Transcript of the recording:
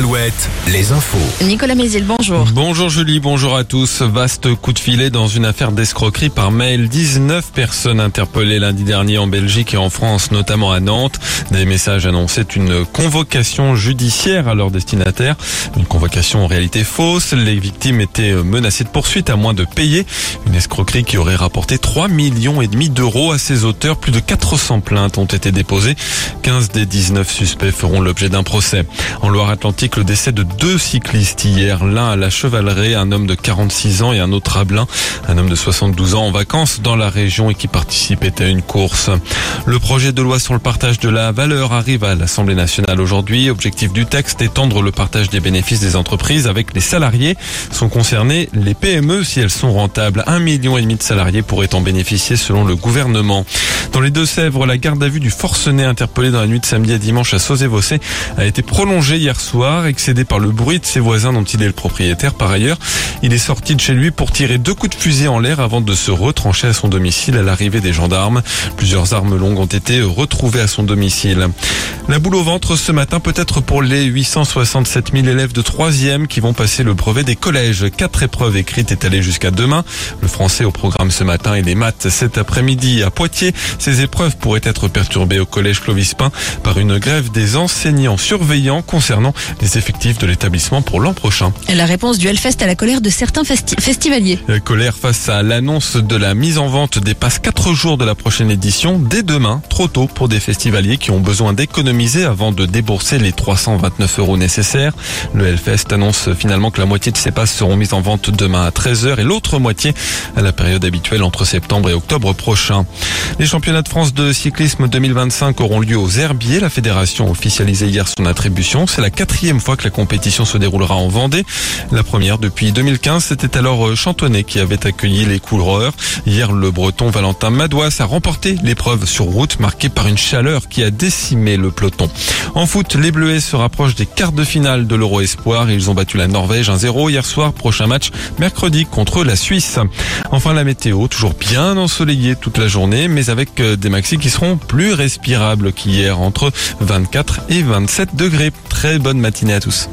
Alouette, les infos. Nicolas Mézil, bonjour. Bonjour Julie, bonjour à tous. Vaste coup de filet dans une affaire d'escroquerie par mail. 19 personnes interpellées lundi dernier en Belgique et en France, notamment à Nantes. Des messages annonçaient une convocation judiciaire à leur destinataire. Une convocation en réalité fausse. Les victimes étaient menacées de poursuite à moins de payer. Une escroquerie qui aurait rapporté 3 millions et demi d'euros à ses auteurs. Plus de 400 plaintes ont été déposées. 15 des 19 suspects feront l'objet d'un procès. En Loire-Atlantique, le décès de deux cyclistes hier, l'un à la Chevaleraie, un homme de 46 ans et un autre à Blain, un homme de 72 ans en vacances dans la région et qui participait à une course. Le projet de loi sur le partage de la valeur arrive à l'Assemblée nationale aujourd'hui. Objectif du texte, étendre le partage des bénéfices des entreprises avec les salariés. Sont concernés les PME si elles sont rentables. Un million et demi de salariés pourraient en bénéficier selon le gouvernement. Dans les Deux-Sèvres, la garde à vue du forcené interpellé dans la nuit de samedi à dimanche à Sauzé-Vossé a été prolongée hier soir excédé par le bruit de ses voisins dont il est le propriétaire. Par ailleurs, il est sorti de chez lui pour tirer deux coups de fusil en l'air avant de se retrancher à son domicile à l'arrivée des gendarmes. Plusieurs armes longues ont été retrouvées à son domicile. La boule au ventre ce matin peut-être pour les 867 000 élèves de troisième qui vont passer le brevet des collèges. Quatre épreuves écrites étalées jusqu'à demain. Le français au programme ce matin et les maths cet après-midi à Poitiers. Ces épreuves pourraient être perturbées au collège Clovis Pain par une grève des enseignants surveillants concernant les effectifs de l'établissement pour l'an prochain. La réponse du Hellfest à la colère de certains festivaliers. La colère face à l'annonce de la mise en vente des passes 4 jours de la prochaine édition dès demain, trop tôt pour des festivaliers qui ont besoin d'économiser avant de débourser les 329 euros nécessaires. Le Hellfest annonce finalement que la moitié de ces passes seront mises en vente demain à 13h et l'autre moitié à la période habituelle entre septembre et octobre prochain. Les championnats de France de cyclisme 2025 auront lieu aux Herbiers. La fédération officialisé hier son attribution. C'est la quatrième fois que la compétition se déroulera en Vendée. La première depuis 2015, c'était alors euh, Chantonnet qui avait accueilli les coureurs. Hier, le breton Valentin Madouas a remporté l'épreuve sur route marquée par une chaleur qui a décimé le peloton. En foot, les Bleuets se rapprochent des quarts de finale de l'Euro Espoir. Ils ont battu la Norvège 1-0 hier soir. Prochain match mercredi contre la Suisse. Enfin, la météo, toujours bien ensoleillée toute la journée, mais avec des maxis qui seront plus respirables qu'hier, entre 24 et 27 degrés. Très bonne matinée à tous.